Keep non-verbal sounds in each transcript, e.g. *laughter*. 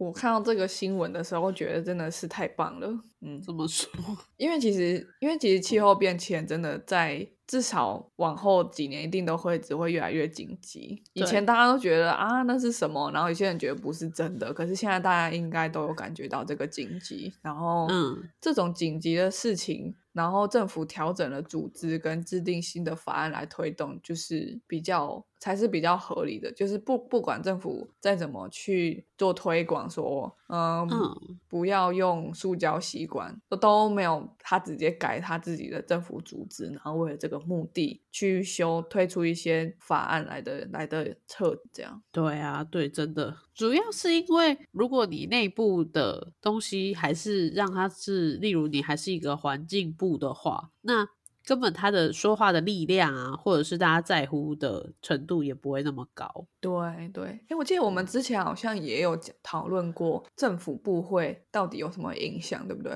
我看到这个新闻的时候，觉得真的是太棒了。嗯，怎么说？因为其实，因为其实气候变迁真的在至少往后几年一定都会只会越来越紧急。以前大家都觉得啊那是什么，然后有些人觉得不是真的，可是现在大家应该都有感觉到这个紧急。然后，嗯，这种紧急的事情。然后政府调整了组织跟制定新的法案来推动，就是比较才是比较合理的。就是不不管政府再怎么去做推广，说嗯不要用塑胶吸管，都都没有他直接改他自己的政府组织，然后为了这个目的去修推出一些法案来的来的策这样。对啊，对，真的。主要是因为，如果你内部的东西还是让它是，例如你还是一个环境部的话，那根本他的说话的力量啊，或者是大家在乎的程度也不会那么高。对对，哎，我记得我们之前好像也有讨论过政府部会到底有什么影响，对不对？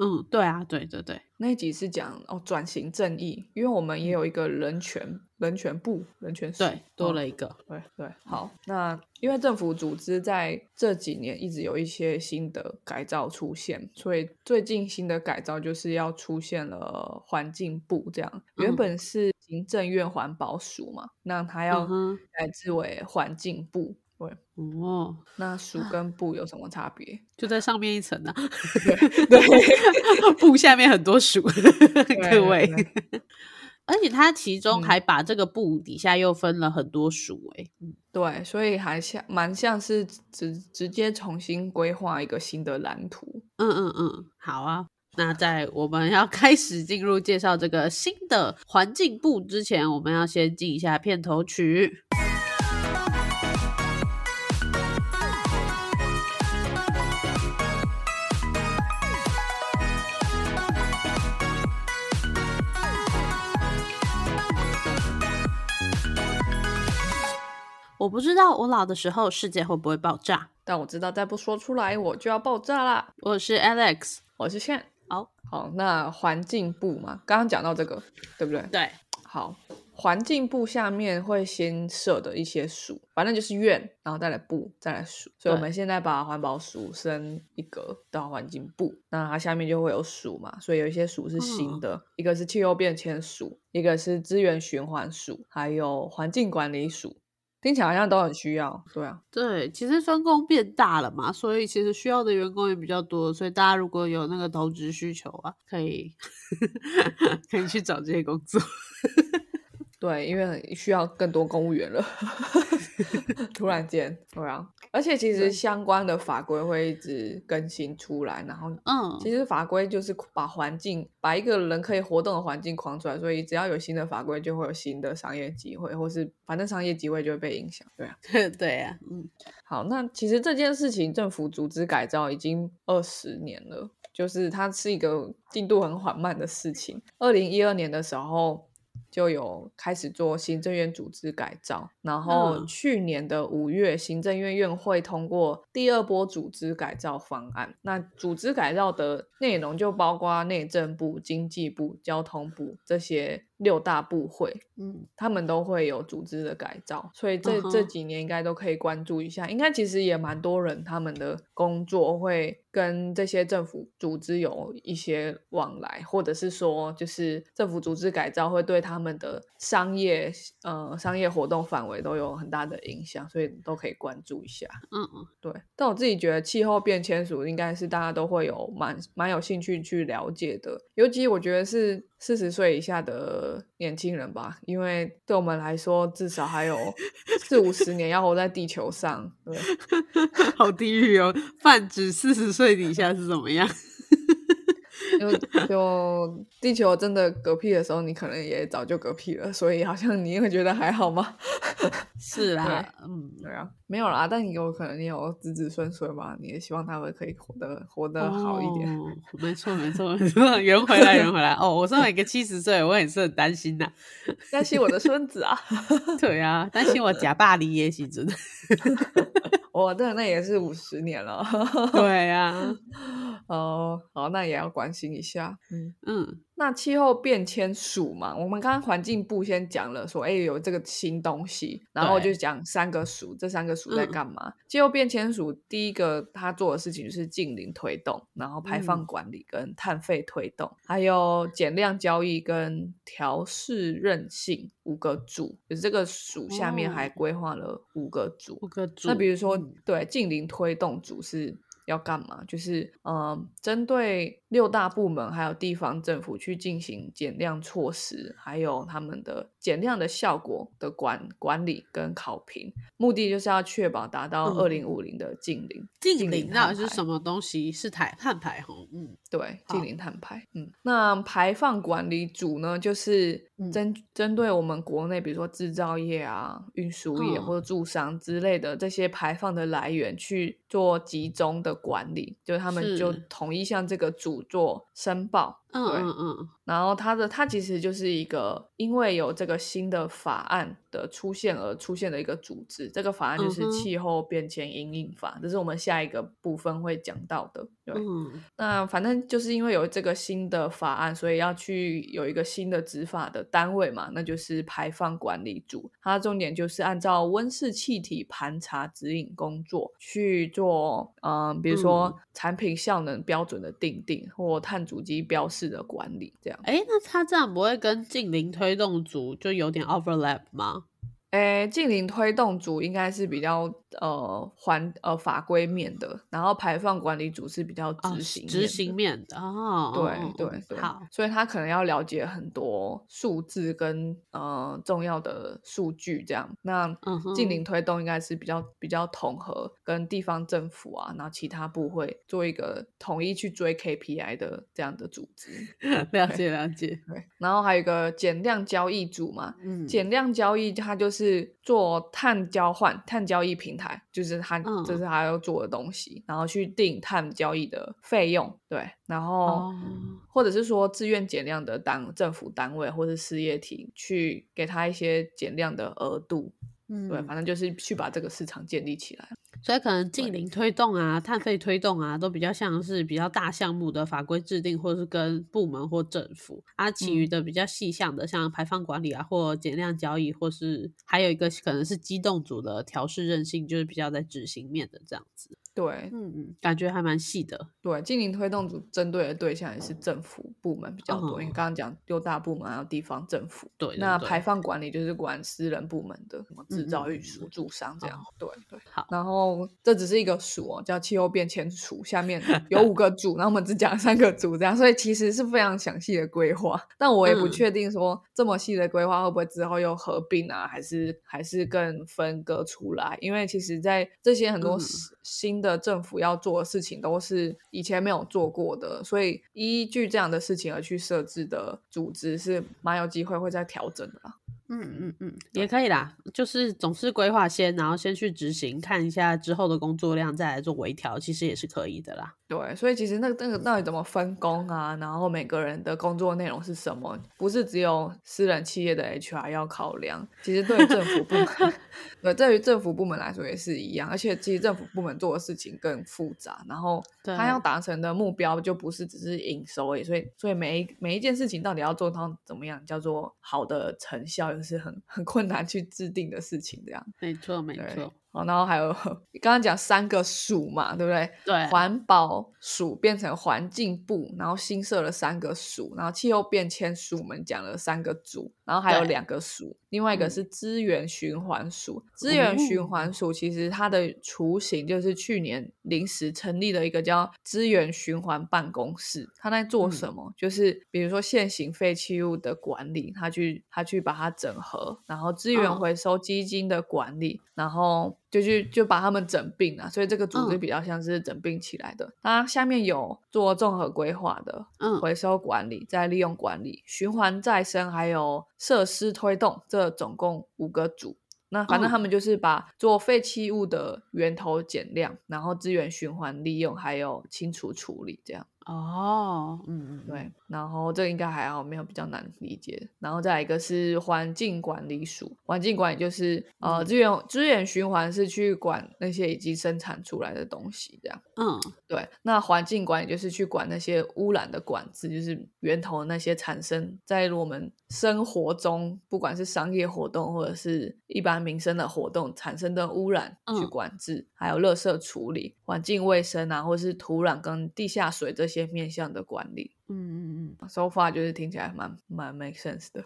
嗯，对啊，对对对，那一集是讲哦转型正义，因为我们也有一个人权人权部人权对多了一个，对对，好，那因为政府组织在这几年一直有一些新的改造出现，所以最近新的改造就是要出现了环境部这样，原本是行政院环保署嘛，那它要改制为环境部。对哦，那鼠跟布有什么差别？就在上面一层呢。*laughs* 对，布下面很多鼠，各位。而且它其中还把这个布底下又分了很多鼠，哎，对，所以还像蛮像是直直接重新规划一个新的蓝图。嗯嗯嗯，好啊。那在我们要开始进入介绍这个新的环境部之前，我们要先进一下片头曲。我不知道我老的时候世界会不会爆炸，但我知道再不说出来我就要爆炸啦。我是 Alex，我是炫。好好，那环境部嘛，刚刚讲到这个，对不对？对。好，环境部下面会先设的一些署，反正就是院，然后再来部，再来署。所以我们现在把环保署升一格到环境部，那它下面就会有署嘛。所以有一些署是新的，一个是气候变迁署，一个是资源循环署，还有环境管理署。听起来好像都很需要，对啊，对，其实分工变大了嘛，所以其实需要的员工也比较多，所以大家如果有那个投资需求啊，可以 *laughs* 可以去找这些工作。对，因为需要更多公务员了，*laughs* 突然间，对啊，而且其实相关的法规会一直更新出来，然后，嗯，其实法规就是把环境，把一个人可以活动的环境框出来，所以只要有新的法规，就会有新的商业机会，或是反正商业机会就会被影响，对啊，*laughs* 对啊，嗯，好，那其实这件事情，政府组织改造已经二十年了，就是它是一个进度很缓慢的事情。二零一二年的时候。就有开始做行政院组织改造，然后去年的五月，行政院院会通过第二波组织改造方案。那组织改造的内容就包括内政部、经济部、交通部这些。六大部会，嗯，他们都会有组织的改造，所以这这几年应该都可以关注一下。应该其实也蛮多人，他们的工作会跟这些政府组织有一些往来，或者是说，就是政府组织改造会对他们的商业，呃，商业活动范围都有很大的影响，所以都可以关注一下。嗯嗯，对。但我自己觉得气候变迁署应该是大家都会有蛮蛮有兴趣去了解的，尤其我觉得是。四十岁以下的年轻人吧，因为对我们来说，至少还有四五十年要活在地球上。对，*laughs* 好地狱哦！泛指四十岁底下是怎么样？就就地球真的嗝屁的时候，你可能也早就嗝屁了，所以好像你会觉得还好吗？*laughs* 是啦，嗯，对啊，没有啦，但你有可能你有子子孙孙嘛，你也希望他们可以活得活得好一点。没错，没错，没错，圆回来，圆回来。哦，我身为一个七十岁，我也是很担心的，担心我的孙子啊。*laughs* 对啊，担心我假爸离也是真的。我的那也是五十年了。*laughs* 对呀。*laughs* 哦，好，那也要关心一下。嗯嗯那气候变迁署嘛，我们刚刚环境部先讲了说，哎，有这个新东西，然后就讲三个署，这三个署在干嘛？气候变迁署第一个他做的事情就是近邻推动，然后排放管理跟碳费推动，还有减量交易跟调试韧性五个组，就是这个署下面还规划了五个组。五个组。那比如说，嗯对近邻推动组是要干嘛？就是呃，针对六大部门还有地方政府去进行减量措施，还有他们的减量的效果的管管理跟考评，目的就是要确保达到嗯二零五零的近零。近邻到底是什么东西？是碳碳排吼，嗯对，好近零碳排。嗯，那排放管理组呢，就是嗯针、针对我们国内，比如说制造业啊、运输业嗯或者住商之类的这些排放的来源去做集中的管理，就是他们就是统一向这个组做申报。嗯对嗯嗯然后它的它其实就是一个因为有这个新的法案的出现而出现的一个组织，这个法案就是气候变迁因应法，这是我们下一个部分会讲到的。对，嗯那反正就是因为有这个新的法案，所以要去有一个新的执法的单位嘛，那就是排放管理组。它的重点就是按照温室气体盘查指引工作去做，嗯、比如说嗯产品效能标准的定定或碳足迹标示的管理，这样。哎，那他这样不会跟近邻推动组就有点 overlap 吗？诶，近邻推动组应该是比较呃环呃法规面的，然后排放管理组是比较哦执行、执行。面的哦，对哦对对，好，所以他可能要了解很多数字跟呃重要的数据，这样。那近邻推动应该是比较比较统合，跟地方政府啊，然后其他部会做一个统一去追 KPI 的这样的组织。*laughs* 了解了解，对，然后还有一个减量交易组嘛，嗯，减量交易它就是做碳交换、碳交易平台，就是他、嗯这是他要做的东西，然后去定碳交易的费用，对，然后、哦。或者是说自愿减量的单政府单位或是事业体去给他一些减量的额度，嗯，对，反正就是去把这个市场建立起来。所以可能近邻推动啊、碳费推动啊，都比较像是比较大项目的法规制定，或是跟部门或政府。啊，其余嗯。的比较细项的，像排放管理啊，或减量交易，或是还有一个可能是机动组的调试韧性，就是比较在执行面的这样子。对嗯嗯，感觉还蛮细的。对，近邻推动组针对的对象也是政府部门比较多，因为哦刚刚讲六大部门还有地方政府。对，对对那排放管理就是管私人部门的，什么制造、运输、驻商这样。对对。好然后这只是一个署哦，叫气候变迁署，下面 *laughs* 有五个组，然后我们只讲三个组这样，所以其实是非常详细的规划。但我也不嗯确定说这么细的规划会不会之后又合并啊，还是还是更分割出来？因为其实，在这些很多嗯新新的政府要做的事情，都是以前没有做过的，所以依据这样的事情而去设置的组织是蛮有机会会再调整的啦。嗯嗯嗯，也可以啦，就是总是规划先，然后先去执行，看一下之后的工作量，再来做微调，其实也是可以的啦。对，所以其实那个那个到底怎么分工啊？然后每个人的工作内容是什么？不是只有私人企业的 HR 要考量，其实对于政府部门，对，对于政府部门来说也是一样。而且其实政府部门做的事情更复杂，然后他要达成的目标就不是只是营收而已。所以，所以每一每一件事情到底要做到怎么样叫做好的成效，又是很很困难去制定的事情。这样，没错，没对错，好，然后还有刚刚讲三个署嘛，对不对？对环保署变成环境部，然后新设了三个署，然后气候变迁署我们讲了三个组，然后还有对两个署，另外一个嗯是资源循环署。资源循哦环署其实它的雏形就是去年临时成立了一个叫资源循环办公室，它在做嗯什么？就是比如说现行废弃物的管理，它去它去把它整合，然后资源嗯回收基金的管理，然后就去就把他们整并啊，所以这个组织嗯比较像是整并起来的。它下面有做综合规划的，嗯回收管理、再利用管理、循环再生，还有设施推动，这总共五个组。那反正嗯他们就是把做废弃物的源头减量，然后资源循环利用，还有清除处理这样。哦，嗯嗯，对，然后这个应该还好，没有比较难理解。然后再来一个是环境管理署，环境管理就是呃资源资源循环是去管那些已经生产出来的东西，这样。嗯对，那环境管理就是去管那些污染的管制，就是源头那些产生在我们生活中，不管是商业活动或者是一般民生的活动产生的污染去嗯管制，还有垃圾处理、环境卫生啊，或是土壤跟地下水这些面向的管理。嗯嗯 so far 就是听起来蛮蛮 make sense 的，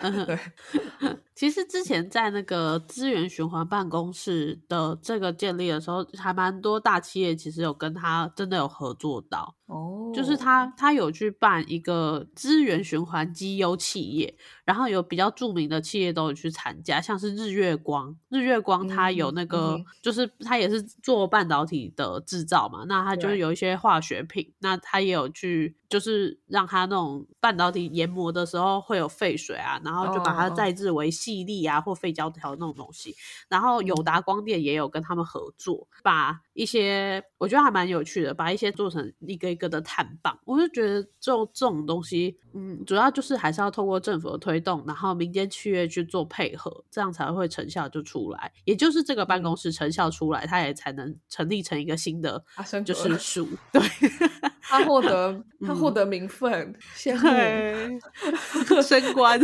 嗯，对，*laughs* 其实之前在那个资源循环办公室的这个建立的时候，还蛮多大企业其实有跟他真的有合作到，哦就是他他有去办一个资源循环绩优企业，然后有比较著名的企业都有去参加，像是日月光，日月光它有嗯那个、就是它也是做半导体的制造嘛，那它就是有一些化学品，那它也有去就是让它那种半导体研磨的时候会有废水啊，然后就把它再制为细粒啊或废胶条那种东西，然后友嗯。达光电也有跟他们合作，把一些我觉得还蛮有趣的，把一些做成一个一个的碳棒。我就觉得这种这种东西，嗯，主要就是还是要透过政府的推动，然后民间企业去做配合，这样才会成效就出来。也就是这个办公室成效出来，它也才能成立成一个新的就是署。对 *laughs* 他获得 *laughs* 他获嗯得名分，羡慕，对，*laughs* 升官。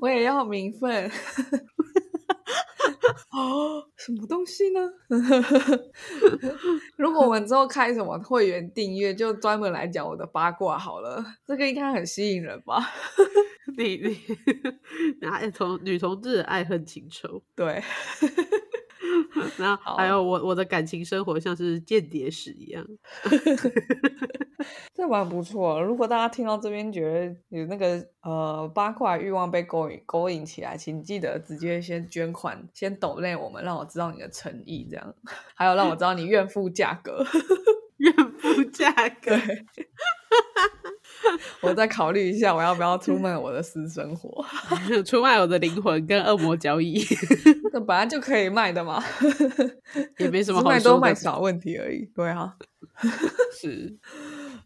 我也要名分。哦，什么东西呢？*laughs* 如果我们之后开什么会员订阅，就专门来讲我的八卦好了，*laughs* 这个应该很吸引人吧？*laughs* 你你男同女同志的爱恨情仇，对，*laughs* 然后还有我我的感情生活像是间谍史一样。*laughs* *laughs* 这蛮不错。如果大家听到这边觉得有那个呃八卦欲望被勾引勾引起来，请记得直接先捐款，先抖内我们，让我知道你的诚意，这样，还有让我知道你愿付价格。怨妇价格，对，*laughs* 我再考虑一下，我要不要出卖我的私生活？*laughs* 出卖我的灵魂跟恶魔交易，*laughs* 那本来就可以卖的嘛，也没什么卖。多卖少问题而已。对啊，是，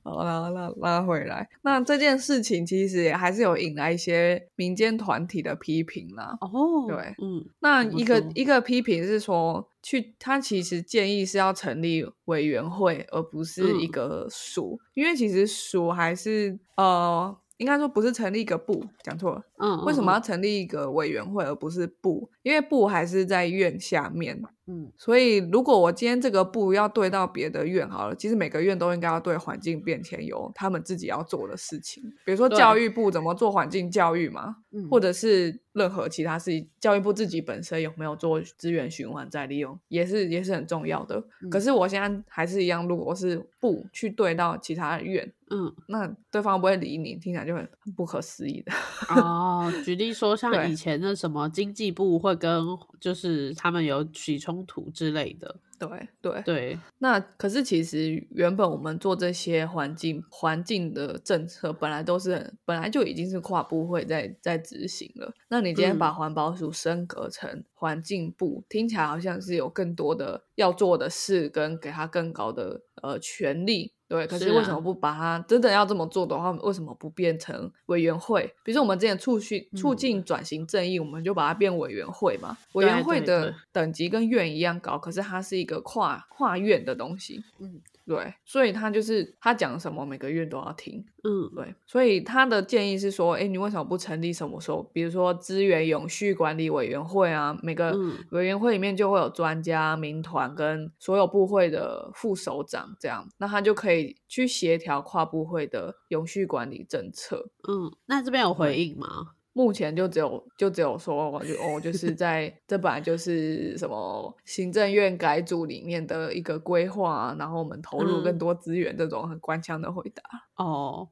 好，啦拉拉回来。那这件事情其实也还是有引来一些民间团体的批评啦。哦，对嗯，那一个一个批评是说，去他其实建议是要成立委员会，而不是一嗯个署，因为其实署还是呃，应该说不是成立一个部，讲错了。嗯，为什么嗯要成立一个委员会而不是部？因为部还是在院下面，嗯所以如果我今天这个部要对到别的院好了，其实每个院都应该要对环境变迁有他们自己要做的事情，比如说教育部怎么做环境教育嘛，嗯或者是任何其他事情，教育部自己本身有没有做资源循环再利用，也是也是很重要的。嗯可是我现在还是一样，如果是部去对到其他的院，嗯那对方不会理你，听起来就很很不可思议的。哦，举例说，*laughs* 像以前的什么经济部会跟就是他们有起冲突之类的，对对对，那可是其实原本我们做这些环境环境的政策，本来都是本来就已经是跨部会在在执行了。那你今天把嗯环保署升格成环境部，听起来好像是有更多的要做的事，跟给他更高的呃权利。对，可是为什么不把它真的要这么做的话，为什么不变成委员会？比如说我们之前促进促嗯进转型正义，我们就把它变委员会嘛。委员会的等级跟院一样高，可是它是一个跨跨院的东西。嗯对，所以他就是他讲什么，每个月都要听。嗯对，所以他的建议是说，哎，你为什么不成立什么时候，比如说资源永续管理委员会啊？每个嗯委员会里面就会有专家、民团跟所有部会的副首长，这样，那他就可以去协调跨部会的永续管理政策。嗯，那这边有回对应吗？目前就只有就只有说，我就哦，就是在这本来就是什么行政院改组里面的一个规划啊，然后我们投入更嗯多资源，这种很官腔的回答。哦，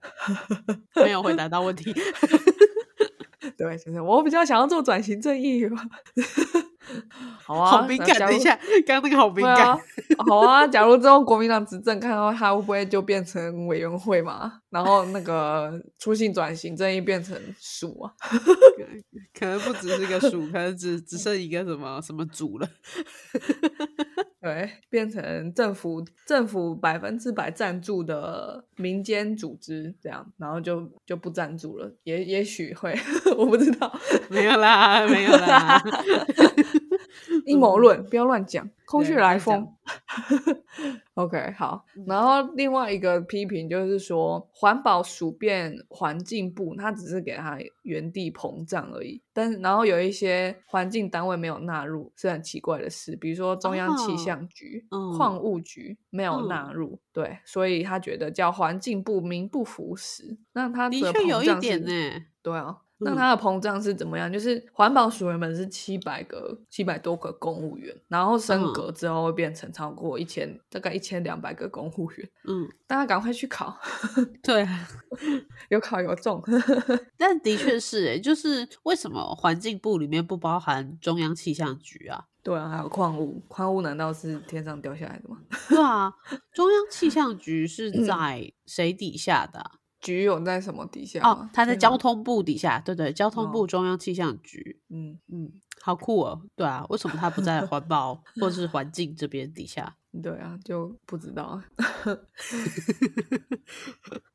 没有回答到问题。*laughs* 对，就是我比较想要做转型正义嘛。*laughs* 好啊，好敏感，等一下，刚刚那个好敏感啊。，好啊。假如之后国民党执政，看到他会不会就变成委员会嘛？然后那个出信转型正义变成鼠啊？可能不只是个数，可能只只剩一个什么什么组了。对，变成政府政府百分之百赞助的民间组织这样，然后就就不赞助了，也也许会，*laughs* 我不知道，没有啦，没有啦，*laughs* 阴谋论，不要乱讲，空穴对来风。*laughs* OK，好。然后另外一个批评就是说，环保署变环境部，它只是给它原地膨胀而已。但然后有一些环境单位没有纳入，是很奇怪的事。比如说中央气哦象局、嗯矿务局没有嗯纳入，对，所以他觉得叫环境部名不符实。那它的的确有一点是呢。对啊，那嗯它的膨胀是怎么样？就是环保署原本是七百个、七百多个公务员，然后升嗯格之后会变成超过一千，大概一千两百个公务员。嗯，大家赶快去考，*laughs* 对啊，有考有中。但的确是诶，就是为什么环境部里面不包含中央气象局啊？*laughs* 对啊，还有矿物，矿物难道是天上掉下来的吗？*laughs* 对啊，中央气象局是在谁底下的啊、局有在什么底下哦吗？，它在，交通部底下，对对，交通部哦中央气象局。嗯，嗯，好酷哦。对啊，为什么它不在环保或是环境这边底下？对啊，就不知道。*laughs*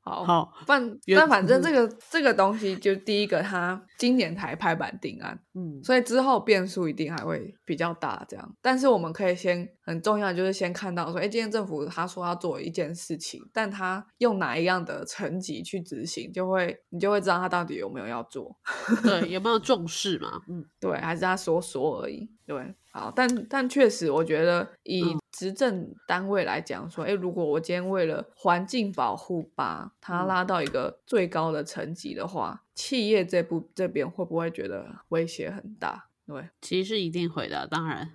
好，好，反原但反正这个这个东西，就第一个，它今年才拍板定案，嗯，所以之后变数一定还会比较大，这样。但是我们可以先很重要，就是先看到说，哎，今天政府他说要做一件事情，但他用哪一样的层级去执行，就会你就会知道他到底有没有要做，*laughs* 对，有没有重视嘛？嗯，对，还是他说说而已，对。好，但但确实，我觉得以嗯执政单位来讲，说，哎、如果我今天为了环境保护把它嗯拉到一个最高的层级的话，企业这部这边会不会觉得威胁很大？对，其实是一定会的，当然。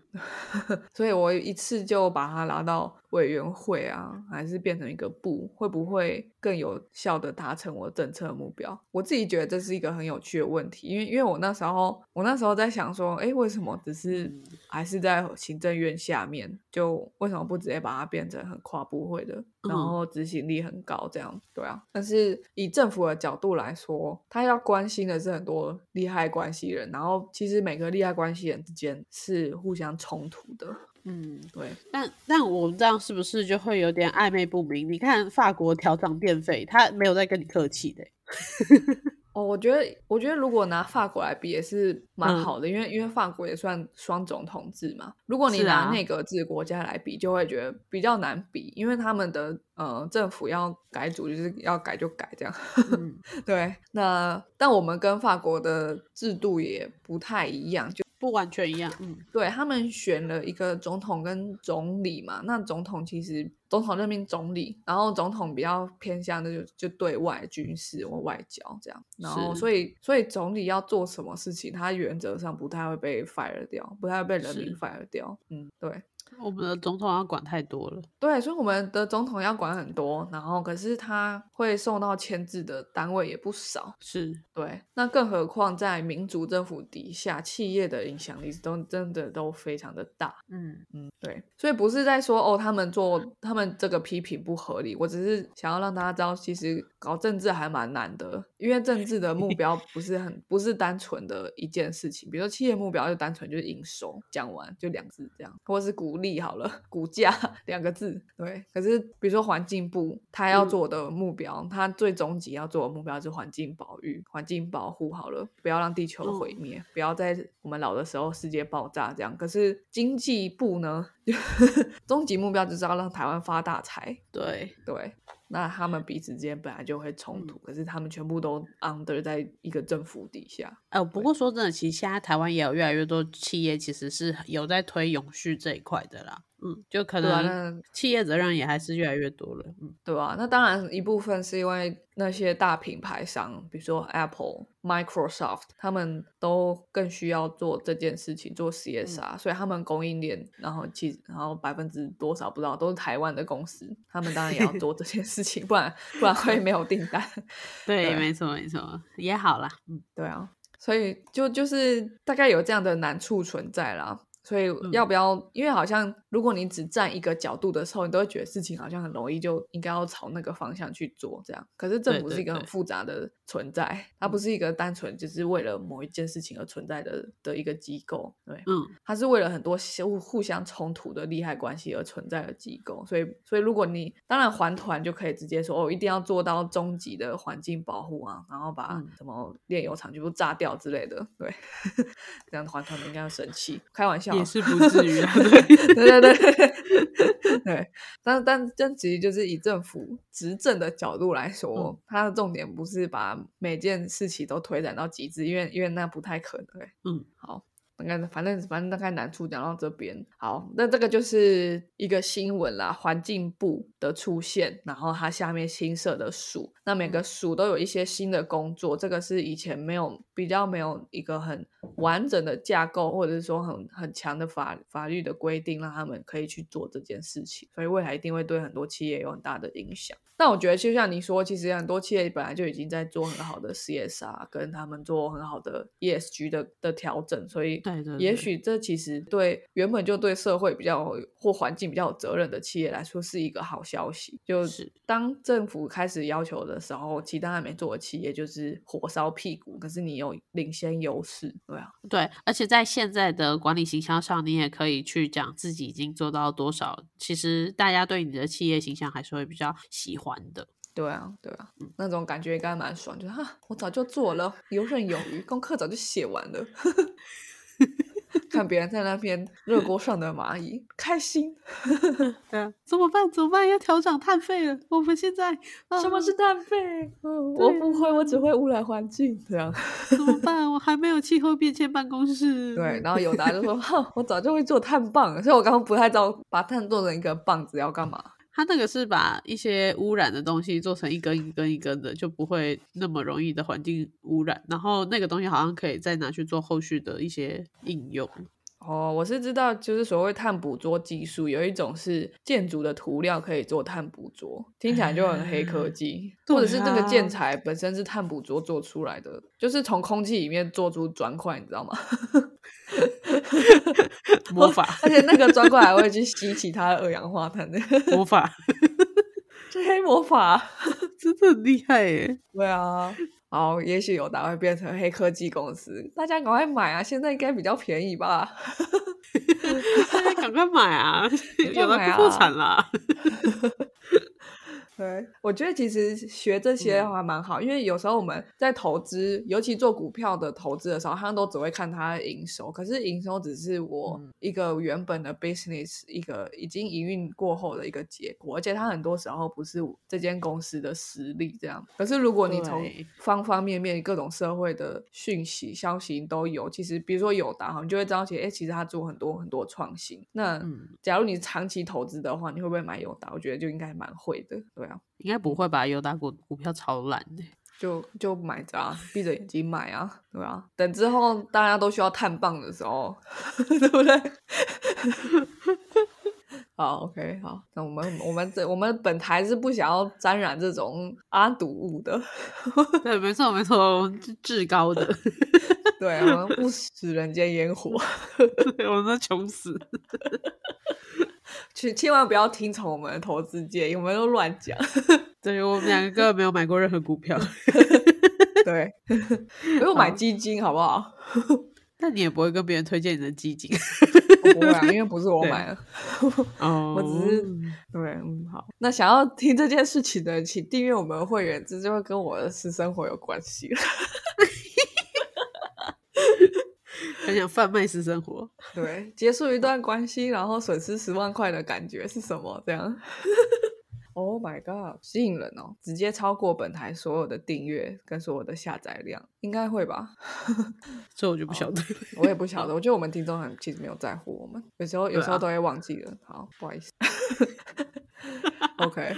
*laughs* 所以我一次就把它拉到委员会啊，还是变成一个部，会不会更有效的达成我政策目标？我自己觉得这是一个很有趣的问题，因为因为我那时候我那时候在想说，哎，为什么只是嗯还是在行政院下面，就为什么不直接把它变成很跨部会的，然嗯后执行力很高这样？对啊，但是以政府的角度来说，他要关心的是很多利害关系人，然后其实每个利害关系人之间是互相冲突的。嗯，对，但但我们这样是不是就会有点暧昧不明？你看法国调涨电费，他没有在跟你客气的欸。*laughs* 哦，我觉得，我觉得如果拿法国来比也是蛮嗯好的，因为因为法国也算双总统制嘛。如果你拿那个制国家来比，就会觉得比较难比，因为他们的呃政府要改组就是要改就改这样。嗯 *laughs* 对，那但我们跟法国的制度也不太一样，就不完全一样。嗯对他们选了一个总统跟总理嘛，那总统其实总统任命总理，然后总统比较偏向的就就对外军事或外交这样，然后所以所以总理要做什么事情，他原则上不太会被 fire 掉，不太会被人民是 fire 掉，嗯，对。我们的总统要管太多了。对，所以我们的总统要管很多，然后可是他会受到牵制的单位也不少，是，对，那更何况在民主政府底下，企业的影响力都真的都非常的大。嗯嗯，对，所以不是在说哦，他们做他们这个批评不合理，我只是想要让大家知道，其实搞政治还蛮难的，因为政治的目标 *laughs* 不是很不是单纯的一件事情，比如说企业目标就单纯就是营收，讲完就两字这样，或是好了，股价两个字，对。可是比如说环境部，他要嗯做的目标，他最终极要做的目标是环境保育、环境保护好了，不要让地球毁嗯灭，不要在我们老的时候世界爆炸这样。可是经济部呢，*laughs* 终极目标就是要让台湾发大财，对，对。那他们彼此之间本来就会冲突，可是他们全部都 under 在一个政府底下。呃，不过说真的，其实现在台湾也有越来越多企业其实是有在推永续这一块的啦。嗯，就可能企业责任也还是越来越多了。嗯，对吧、那当然一部分是因为那些大品牌商，比如说 Apple、Microsoft，他们都更需要做这件事情，做 CSR，、所以他们供应链，然后其然后百分之多少不知道，都是台湾的公司，他们当然也要做这件事情，不然不然会没有订单。*laughs* 对，对没错没错，也好啦。嗯，对啊，所以就就是大概有这样的难处存在啦。所以嗯要不要？因为好像如果你只站一个角度的时候，你都会觉得事情好像很容易就应该要朝那个方向去做这样。可是政府是一个很复杂的存在，它不是一个单纯就是为了某一件事情而存在的的一个机构，对。嗯，它是为了很多互互相冲突的利害关系而存在的机构，所以所以如果你当然环团就可以直接说哦，一定要做到终极的环境保护啊，然后把嗯什么炼油厂全部炸掉之类的，对，*laughs* 这样环团们应该要生气，开玩笑，也是不至于啊。对 *laughs* *laughs* 对对对。对 *laughs* 对，但但但其实就是以政府执政的角度来说，嗯。它的重点不是把每件事情都推展到极致，因为因为那不太可能。对嗯，好，大概反正反正大概难处讲到这边，好，那这个就是一个新闻啦，环境部的出现，然后它下面新设的署，那每个署都有一些新的工作，这个是以前没有比较没有一个很完整的架构，或者是说很很强的法法律的规定，让他们可以去做这件事情，所以未来一定会对很多企业有很大的影响。那我觉得，就像你说，其实很多企业本来就已经在做很好的 CSR，跟他们做很好的 ESG 的的调整，所以也许这其实对原本就对社会比较或环境比较有责任的企业来说是一个好消息。就是当政府开始要求的时候，其他还没做的企业就是火烧屁股，可是你有领先优势，对啊，对，而且在现在的管理形象上，你也可以去讲自己已经做到多少。其实大家对你的企业形象还是会比较喜欢的。对啊，对啊，那种感觉应该蛮爽，就是哈，我早就做了，游刃有余，功课早就写完了。*laughs* 看别人在那边热锅上的蚂蚁，开心。*laughs* 对啊，怎么办？怎么办？要调整碳费了。我们现在、啊、什么是碳费？嗯，我不会，我只会污染环境。这样 *laughs* 怎么办？我还没有气候变迁办公室。对，然后有答就说：“ *laughs* 哈，我早就会做碳棒了。”所以我刚刚不太知道把碳做成一个棒子要干嘛。它那个是把一些污染的东西做成一根一根一根的，就不会那么容易的环境污染。然后那个东西好像可以再拿去做后续的一些应用。哦，我是知道，就是所谓碳捕捉技术，有一种是建筑的涂料可以做碳捕捉，听起来就很黑科技，对或者是这个建啊材本身是碳捕捉做出来的，就是从空气里面做出砖块，你知道吗？*laughs* 魔法，而且那个砖块还会去吸其他的二氧化碳的，魔法，*laughs* 这黑魔法。*laughs* 真的很厉害耶！对啊，好，也许有打会变成黑科技公司，大家赶快买啊！现在应该比较便宜吧？大家赶快买啊！*laughs* 有的破产啦。对，我觉得其实学这些嗯还蛮好，因为有时候我们在投资，尤其做股票的投资的时候，他们都只会看它的营收，可是营收只是我嗯一个原本的 business 一个已经营运过后的一个结果，而且它很多时候不是这间公司的实力这样。可是如果你从方方面面各种社会的讯息消息都有，其实比如说友达哈，你就会知道其实哎，其实他做很多很多创新。那嗯假如你长期投资的话，你会不会买友达？我觉得就应该蛮会的，对啊。应该不会吧？友达股股票超烂的。就就买着啊，闭着眼睛买啊，对啊、等之后大家都需要碳棒的时候，*laughs* 对不对？*laughs* 好，OK，好，那我们我们这我们本台是不想要沾染这种阿堵物的，*laughs* 对，没错没错，我们是至高的，对，我们不食人间烟火，对，我们都穷死。去千万不要听从我们的投资建议，我们都乱讲，*laughs* 对我们两个没有买过任何股票 *laughs* *laughs* 对，不用买基金好不好？那你也不会跟别人推荐你的基金。我不会啊，因为不是我对买的。哦我只是对，嗯，好。那想要听这件事情的人，请订阅我们的会员，这就会跟我的私生活有关系了。很想贩卖私生活。*laughs* 对，结束一段关系，然后损失十万块的感觉是什么？这样？Oh my god，吸引人哦！直接超过本台所有的订阅跟所有的下载量，应该会吧？*laughs* 这我就不晓得。我也不晓得，我觉得我们听众很其实没有在乎我们，有时候有时候都会忘记了。好，不好意思。*laughs* OK，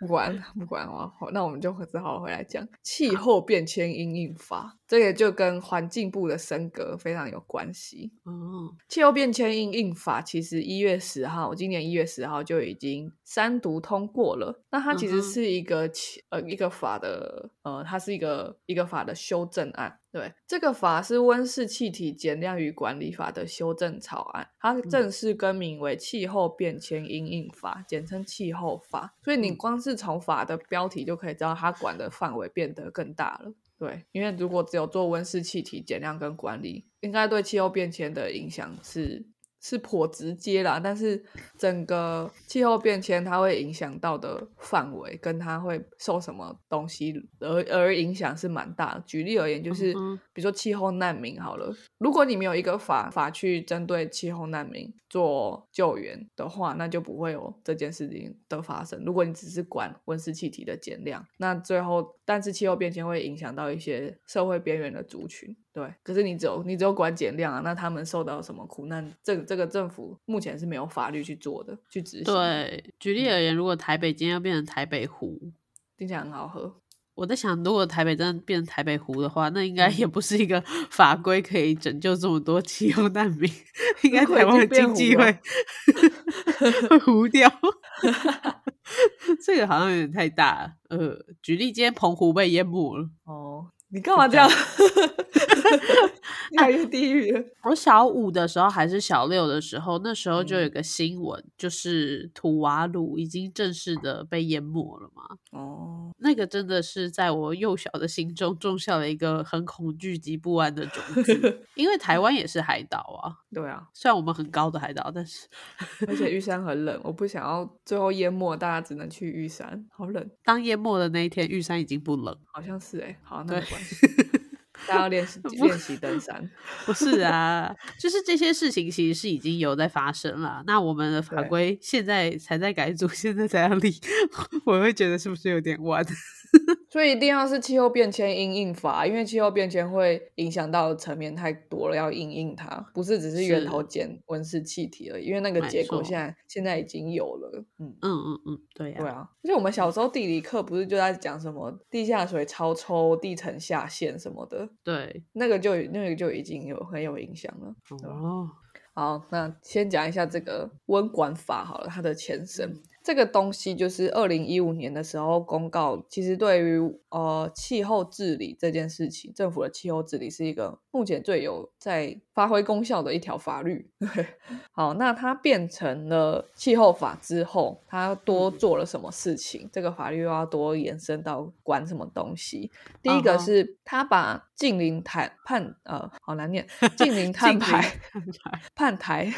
不管不管哦，好，那我们就只好回来讲气候变迁因应法，这个就跟环境部的升格非常有关系。哦，气候变迁因应法其实一月十号，今年一月十号就已经三读通过了。那它其实是一个气呃一个法的呃，它是一个一个法的修正案。对，这个法是温室气体减量与管理法的修正草案，它正式更名为气候变迁因应法，简称气候法。所以你光是从法的标题就可以知道，它管的范围变得更大了。对，因为如果只有做温室气体减量跟管理，应该对气候变迁的影响是。是颇直接啦，但是整个气候变迁它会影响到的范围，跟它会受什么东西而而影响是蛮大的。举例而言，就是比如说气候难民好了，如果你没有一个法法去针对气候难民做救援的话，那就不会有这件事情的发生。如果你只是管温室气体的减量，那最后但是气候变迁会影响到一些社会边缘的族群。对，可是你只有你只有管减量啊，那他们受到什么苦难？这这个政府目前是没有法律去做的，去执行。对，举例而言，如果台北今天要变成台北湖，听起来很好喝。我在想，如果台北真的变成台北湖的话，那应该也不是一个 *laughs* 法规可以拯救这么多气候难民，*laughs* 应该台湾的经济会 *laughs* 会糊掉。这个好像有点太大了。呃，举例，今天澎湖被淹没了。哦。你干嘛这样？*laughs* 越来越地狱。我小五的时候还是小六的时候，那时候就有个新闻，就是土瓦鲁已经正式的被淹没了嘛。哦，那个真的是在我幼小的心中种下了一个很恐惧及不安的种子。*laughs* 因为台湾也是海岛啊。*laughs* 对啊，虽然我们很高的海岛，但是而且玉山很冷，我不想要最后淹没，大家只能去玉山，好冷。当淹没的那一天，玉山已经不冷，好像是哎。好，那没关系。大家要练习 *laughs* 练习登山，不是啊？就是这些事情其实是已经有在发生了。那我们的法规现在才在改组，*laughs* 现在才要立，*laughs* 我会觉得是不是有点晚？*laughs* 所以一定要是气候变迁因应法，因为气候变迁会影响到层面太多了，要因应它，不是只是源头减温室气体而已。因为那个结果现在现在已经有了。嗯嗯嗯嗯，对呀，对啊。而且我们小时候地理课不是就在讲什么地下水超抽、地层下陷什么的？对，那个就那个就已经有很有影响了。哦，好，那先讲一下这个温管法好了，它的前身。这个东西就是二零一五年的时候公告，其实对于呃气候治理这件事情，政府的气候治理是一个目前最有在发挥功效的一条法律。*laughs* 对，好，那它变成了气候法之后，它多做了什么事情？这个法律又要多延伸到管什么东西？第一个是它把近邻碳判呃，好难念，*laughs* 近邻碳排判台。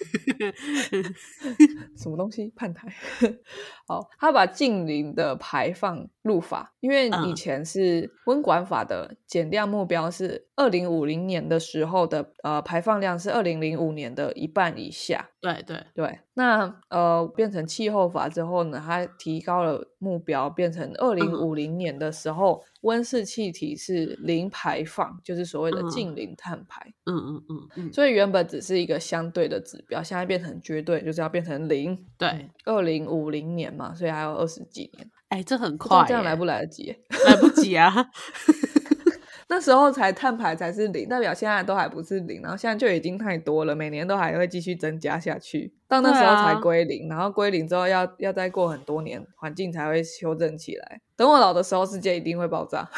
*laughs* 什么东西？判台。*laughs* 好，他把近邻的排放入法，因为以前是温管法的减量目标是二零五零年的时候的呃排放量是二零零五年的一半以下。对对对。那呃变成气候法之后呢，它提高了目标，变成二零五零年的时候温室气体是零排放，就是所谓的近零碳排。嗯嗯嗯嗯。所以原本只是一个相对的指标，现在变成绝对，就是要变成零。对，二零五零年嘛，所以还有二十几年。哎，这很快，这样来不来得及？*laughs* 来不及啊！*laughs* 那时候才碳排才是零，代表现在都还不是零，然后现在就已经太多了，每年都还会继续增加下去，到那时候才归零，然后归零之后要要再过很多年，环境才会修正起来。等我老的时候，世界一定会爆炸。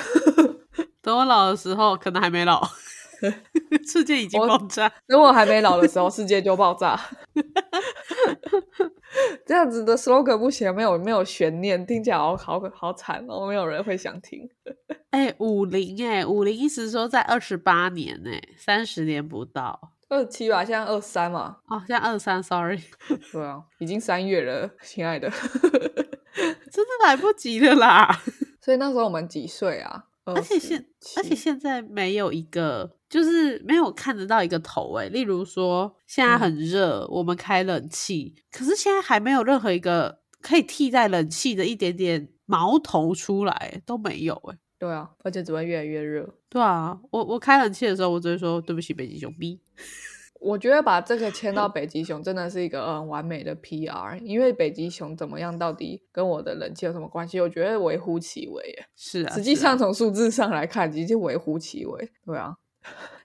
*laughs* 等我老的时候，可能还没老，世界已经爆炸。等我还没老的时候，世界就爆炸。*laughs* 这样子的 slogan 不行，没有没有悬念，听起来好好好惨哦，没有人会想听。*laughs* 哎，五零哎，五零意思说在二十八年哎，三十年不到，二七吧，现在二三嘛。哦，现在二三，sorry。*laughs* 对啊，已经三月了，亲爱的，真的来不及了啦。所以那时候我们几岁啊？而且现而且现在没有一个。就是没有看得到一个头诶，例如说现在很热，我们开冷气，可是现在还没有任何一个可以替代冷气的一点点毛头出来，都没有诶。对啊，而且只会越来越热。对啊，我我开冷气的时候，我只会说对不起，北极熊 B。*laughs* 我觉得把这个签到北极熊真的是一个很完美的 PR，因为北极熊怎么样，到底跟我的冷气有什么关系？我觉得微乎其微耶是啊，实际上从数字上来看，其实微乎其微。对啊。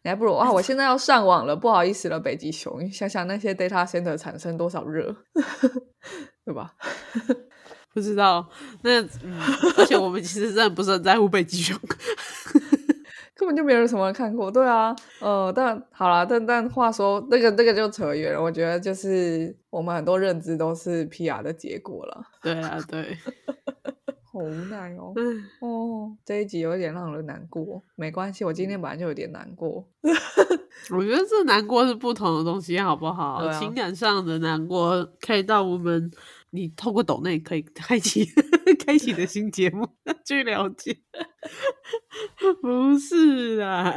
你还不如啊！我现在要上网了，不好意思了，北极熊。想想那些 data center 产生多少热，*laughs* 对吧？*laughs* 不知道。那嗯，而且我们其实真的不是很在乎北极熊。*laughs* 根本就没有什么人看过。对啊，呃，但好啦，但但话说，那个那个就扯远了。我觉得就是我们很多认知都是 PR 的结果了。对啊，对。好无奈哦，哦，这一集有点让人难过。没关系，我今天本来就有点难过。*laughs* 我觉得这难过是不同的东西，好不好？啊情感上的难过可以到我们，你透过抖内可以开启 *laughs* *laughs* 开启的新节目去了解。不是啦，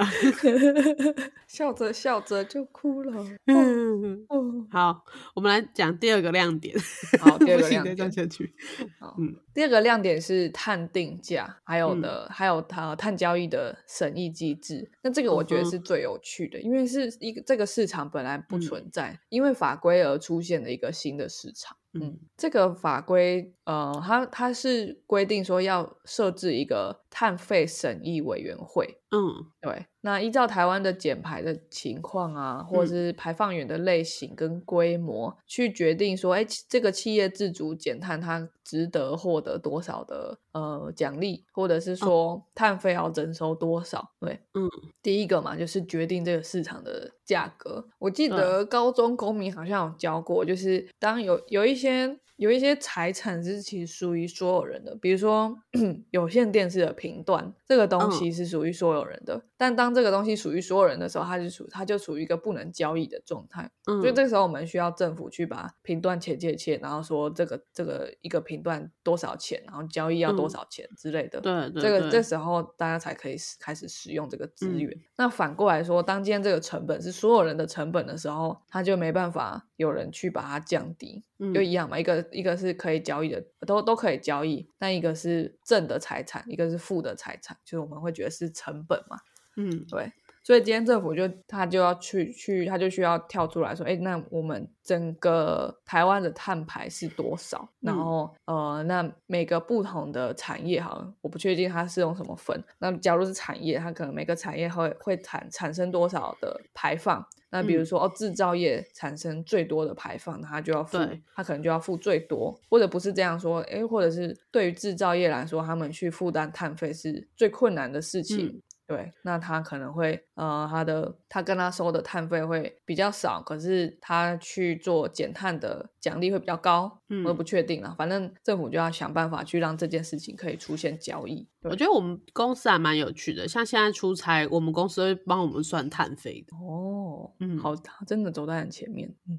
*laughs* 笑着笑着就哭了。嗯，哦，好，我们来讲第二个亮点。*laughs* 好，第二个亮点讲。下去。好嗯第二个亮点是碳定价，还有嗯的、还有它碳交易的审议机制。那这个我觉得是最有趣的，因为是一个这个市场本来不嗯存在，因为法规而出现的一个新的市场。嗯嗯，这个法规，呃，它它是规定说要设置一个碳费审议委员会。嗯对，那依照台湾的减排的情况啊，或嗯者是排放源的类型跟规模，去决定说，哎，这个企业自主减碳，它值得获得多少的呃奖励，或者是说碳费要征收多少？对，嗯，第一个嘛，就是决定这个市场的价格。我记得高中公民好像有教过，就是当有有一些有一些财产是其实属于所有人的，比如说 *clears throat* 有线电视的频段，这个东嗯西是属于所有人的。但当这个东西属于所有人的时候，它就属它就处于一个不能交易的状态。嗯，所以这个时候我们需要政府去把频段切切切，然后说这个这个一个频段多少钱，然后交易要多嗯少钱之类的。对对这个这时候大家才可以使开始使用这个资嗯源。那反过来说，当今天这个成本是所有人的成本的时候，他就没办法有人去把它降低，嗯就一样嘛。一个一个是可以交易的，都都可以交易，但一个是正的财产，一个是负的财产，就是我们会觉得是成本嘛。嗯对，所以今天政府就他就要去去，他就需要跳出来说，哎，那我们整个台湾的碳排是多少？然嗯后呃，那每个不同的产业，好像我不确定它是用什么分。那假如是产业，它可能每个产业会会产产生多少的排放？那比如嗯说、哦，制造业产生最多的排放，那它就要付对，它可能就要付最多，或者不是这样说，诶，或者是对于制造业来说，他们去负担碳费是最困难的事情。嗯对，那他可能会呃，他的他跟他收的碳费会比较少，可是他去做减碳的奖励会比较高，嗯我都不确定了。反正政府就要想办法去让这件事情可以出现交易。对我觉得我们公司还蛮有趣的，像现在出差，我们公司会帮我们算碳费的。哦，嗯好，他真的走在很前面。嗯，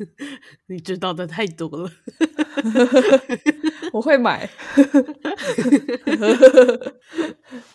*laughs* 你知道的太多了。*laughs* 我会买。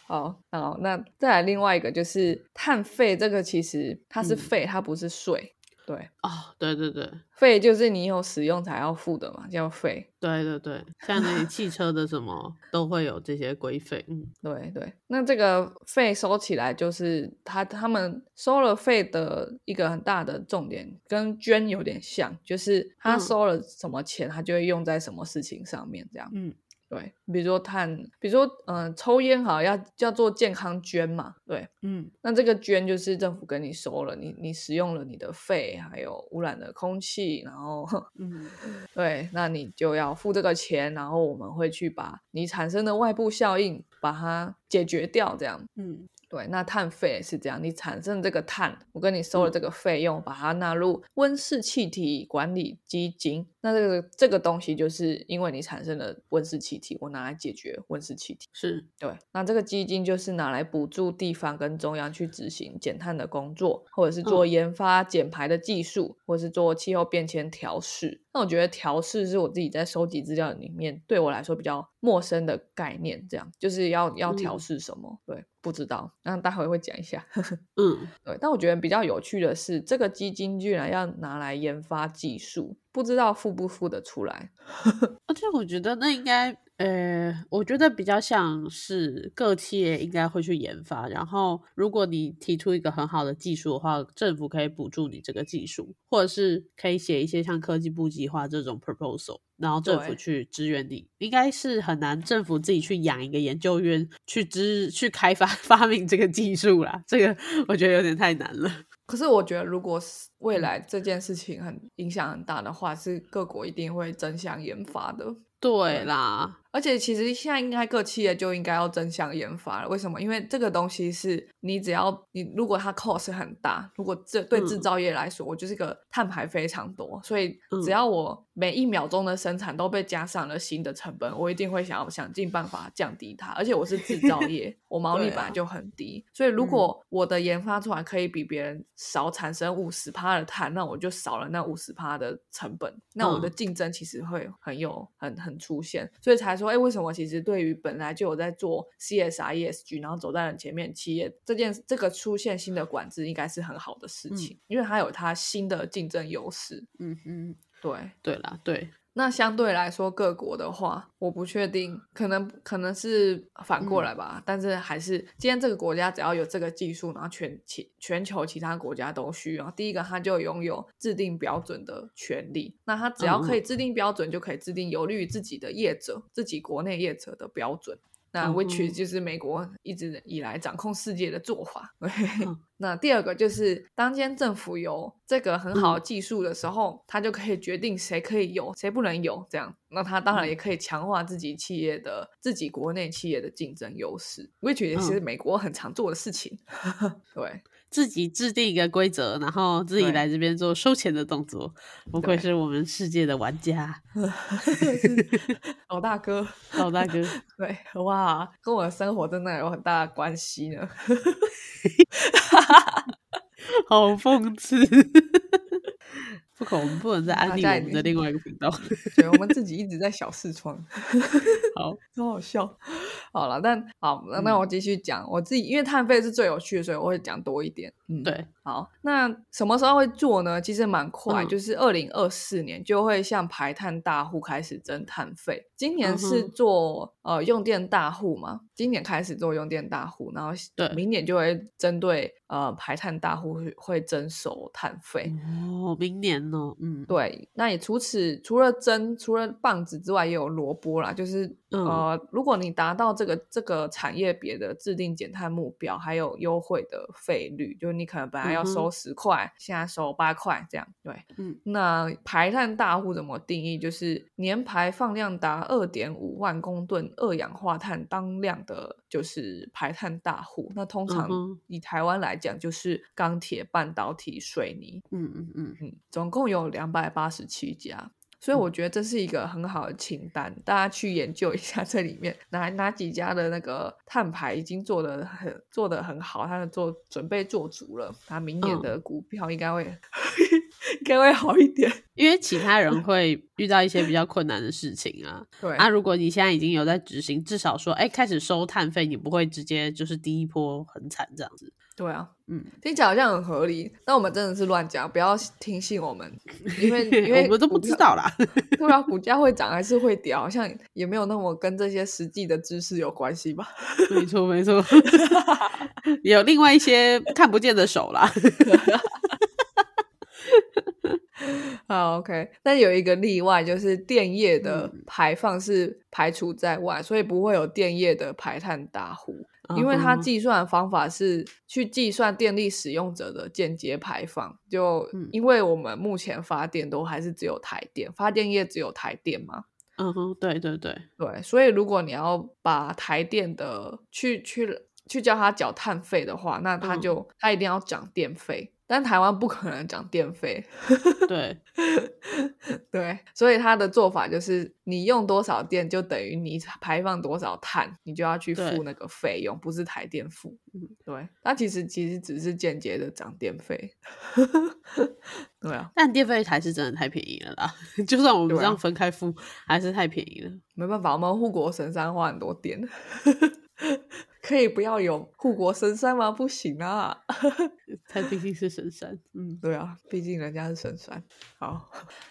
好，好，那再来另外一个就是碳费，这个其实它是嗯费，它不是税。对，哦，对对对费就是你有使用才要付的嘛，叫费。对对对，像那些汽车的什么都会有这些规费。嗯对对，那这个费收起来，就是他他们收了费的一个很大的重点，跟捐有点像，就是他嗯收了什么钱，他就会用在什么事情上面，这样。嗯对，比如说碳，比如说嗯、呃抽烟好要叫做健康捐嘛，对，嗯那这个捐就是政府跟你收了，你你使用了你的肺，还有污染的空气，然后嗯 *laughs* 对，那你就要付这个钱，然后我们会去把你产生的外部效应把它解决掉，这样。嗯对，那碳费也是这样，你产生这个碳，我跟你收了嗯这个费用，把它纳入温室气体管理基金。那这个这个东西就是因为你产生了温室气体，我拿来解决温室气体。是对，那这个基金就是拿来补助地方跟中央去执行减碳的工作，或者是做嗯研发减排的技术，或者是做气候变迁调试。那我觉得调试是我自己在收集资料里面对我来说比较陌生的概念，这样就是要要调嗯试什么？对，不知道，那待会会讲一下。*laughs* 嗯对，但我觉得比较有趣的是，这个基金居然要拿来研发技术，不知道付不付得出来。*laughs* 而且我觉得那应该，呃，我觉得比较像是各企业应该会去研发，然后如果你提出一个很好的技术的话，政府可以补助你这个技术，或者是可以写一些像科技部计划这种 proposal，然后政府去支援你。应该是很难政府自己去养一个研究院去支去开发 *laughs* 发明这个技术啦，这个我觉得有点太难了。可是我觉得，如果是未嗯来这件事情很影响很大的话，是各国一定会争相研发的。对啦，而且其实现在应该各企业就应该要争相研发了。为什么？因为这个东西是你只要你如果它 cost 很大，如果这对制造业来说，我就是个碳排非常多，所以只要我每一秒钟的生产都被加上了新的成本，我一定会想要想尽办法降低它。而且我是制造 *laughs* 业，我毛利本来就很低，所以如果我的研发出来可以比别人少产生五十帕的碳，那我就少了那五十帕的成本，那我的竞争其实会很有很很出现，所以才说，哎，为什么其实对于本来就有在做 CSR、ESG，然后走在很前面企业，这件这个出现新的管制应该是很好的事情，因为它有它新的竞争优势。嗯嗯，对对啦，对。那相对来说，各国的话，我不确定，可能可能是反过来吧。但是还是今天这个国家只要有这个技术，然后全其全球其他国家都需要。第一个，它就拥有制定标准的权利。那它只要可以制定标准，就可以制定有利于自己的业者、自己国内业者的标准。那 which 就是美国一直以来掌控世界的做法。*laughs* 那第二个就是，当间政府有这个很好的技术的时候，他就可以决定谁可以有，谁不能有。这样，那他当然也可以强化自己企业的、自己国内企业的竞争优势。which 也是美国很常做的事情。*laughs* 对。自己制定一个规则，然后自己来这边做收钱的动作，不愧是我们世界的玩家，*laughs* 老大哥，*laughs* 老大哥，对，哇，跟我的生活真的有很大的关系呢，*laughs* 好讽刺。不可，我们不能再安利我们的另外一个 *laughs* 频道。对，我们自己一直在小视窗。*laughs* 好，很好笑。好了，但好，那那我继续讲我自己，因为碳费是最有趣的，所以我会讲多一点。嗯，对。好，那什么时候会做呢？其实蛮快，就是二零二四年就会向排碳大户开始征碳费。今年是做呃用电大户嘛？今年开始做用电大户，然后对，明年就会针对呃排碳大户会会征收碳费。哦，明年呢？嗯，对。那也除此除了征除了棒子之外，也有萝卜啦，就是呃，如果你达到这个这个产业别的制定减碳目标，还有优惠的费率，就是你可能本来要收十块，现在收八块这样。对，嗯。那排碳大户怎么定义？就是年排放量达。二点五万公吨二氧化碳当量的，就是排碳大户。那通常以台湾来讲，就是钢铁、半导体、水泥。嗯嗯嗯嗯，总共有两百八十七家。所以我觉得这是一个很好的清单，大家去研究一下 *laughs* 这里面哪哪几家的那个碳排已经做的很做的很好，他的做准备做足了，他明年的股票应该会 *laughs* 应该会好一点。因为其他人会遇到一些比较困难的事情啊。*laughs* 对啊，如果你现在已经有在执行，至少说哎开始收碳费，你不会直接就是第一波很惨这样子。对啊，嗯，听起来好像很合理，但我们真的是乱讲，不要听信我们，因为 *laughs* 因为我们都不知道啦。对啊，股价会涨还是会跌，好像也没有那么跟这些实际的知识有关系吧？没错，没错，*laughs* 有另外一些看不见的手啦。*laughs* 好，OK，但有一个例外，就是电业的排放是排除在外，所以不会有电业的排碳大户。因为它计算方法是去计算电力使用者的间接排放，就因为我们目前发电都还是只有台电，发电业只有台电嘛。嗯哼，对对对对，所以如果你要把台电的去去去叫他缴碳费的话，那他就他一定要涨电费。但台湾不可能涨电费，对 *laughs* 对，所以他的做法就是你用多少电就等于你排放多少碳，你就要去付那个费用，不是台电付。嗯，对，它其实其实只是间接的涨电费。*laughs* 对啊，但电费还是真的太便宜了啦，*laughs* 就算我们这样分开付，还是太便宜了。没办法，我们护国神山花很多电。可以不要有护国神山吗？不行啊，*laughs* 它毕竟是神山。嗯，对啊，毕竟人家是神山。好，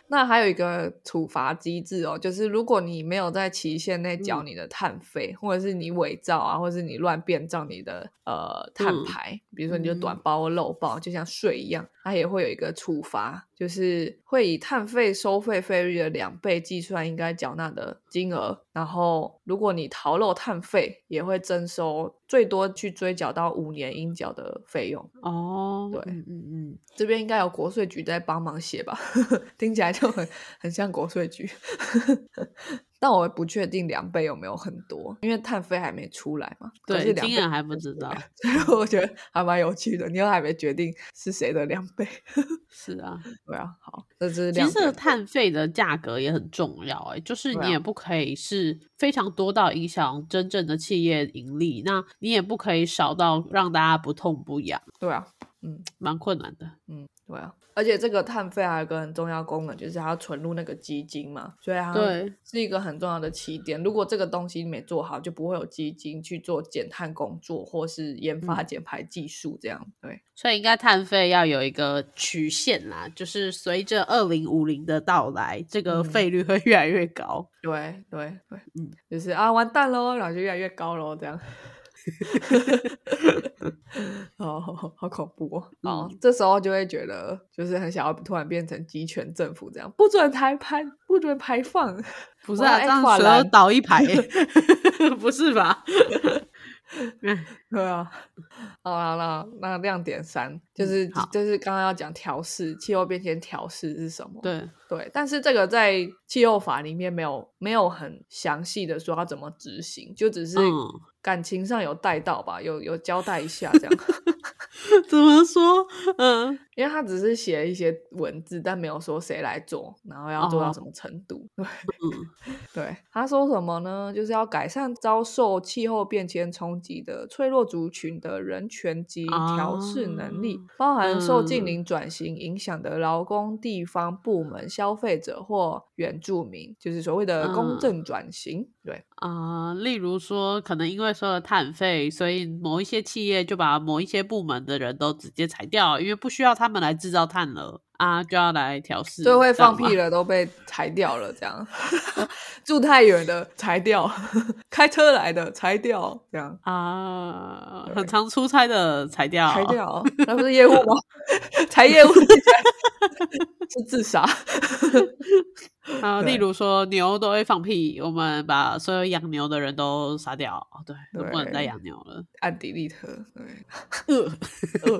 那还有一个处罚机制哦，就是如果你没有在期限内缴你的碳费，或者是你伪造啊，或者是你乱变造你的呃碳排，比如说你就短包漏报，就像税一样，它也会有一个处罚，就是会以碳费收费费率的两倍计算应该缴纳的金额，然后如果你逃漏碳费，也会征收。最多去追缴到五年应缴的费用。哦，对嗯嗯嗯，这边应该有国税局在帮忙写吧，*laughs* 听起来就很很像国税局。*laughs* 但我不确定两倍有没有很多，因为碳费还没出来嘛。对，金额还不知道。*laughs* 所以我觉得还蛮有趣的。你又还没决定是谁的两倍，是啊，对啊，好，这是其实碳费的价格也很重要、欸，就是你也不可以是非常多到影响真正的企业盈利，那你也不可以少到让大家不痛不痒，对啊，嗯蛮困难的。嗯，对啊。而且这个碳费还有一个很重要功能，就是它要存入那个基金嘛，所以它对是一个很重要的起点。如果这个东西没做好，就不会有基金去做减碳工作或是研发嗯减排技术这样。对，所以应该碳费要有一个曲线啦，就是随着二零五零的到来，这个嗯费率会越来越高。对对对，嗯，就是啊，完蛋喽，然后就越来越高喽，这样。*laughs* 哦，好好恐怖哦！哦，嗯这时候就会觉得，就是很想要突然变成集权政府这样，不准排排，不准排放。*laughs* 不是啊，这样所有爱跨栏倒一排、*laughs* 不是吧？哎对啊，好啦，那那亮点三就是、好就是刚刚要讲调试气候变迁调试是什么？对，对，但是这个在气候法里面没有没有很详细的说要怎么执行，就只是嗯感情上有带到吧，有有交代一下这样，*laughs* 怎么说？嗯，因为他只是写一些文字，但没有说谁来做，然后要做到哦什么程度。*laughs* 对他说什么呢？就是要改善遭受气候变迁冲击的脆弱族群的人权及调试能力，啊包含受近嗯邻转型影响的劳工、地方部门、消费者或原住民，就是所谓的公嗯正转型。对，啊、例如说，可能因为收了碳费，所以某一些企业就把某一些部门的人都直接裁掉，因为不需要他们来制造碳了。啊，就要来调试。最会放屁了都被裁掉了，这样。*laughs* 住太远的裁掉，*laughs* 开车来的裁掉，这样。啊，很常出差的裁掉，裁掉，那不是业务吗？*laughs* 裁业务是自杀。啊，例如说牛都会放屁，我们把所有养牛的人都杀掉，对，都不能再对。养牛了。按迪利特，对，呃，呃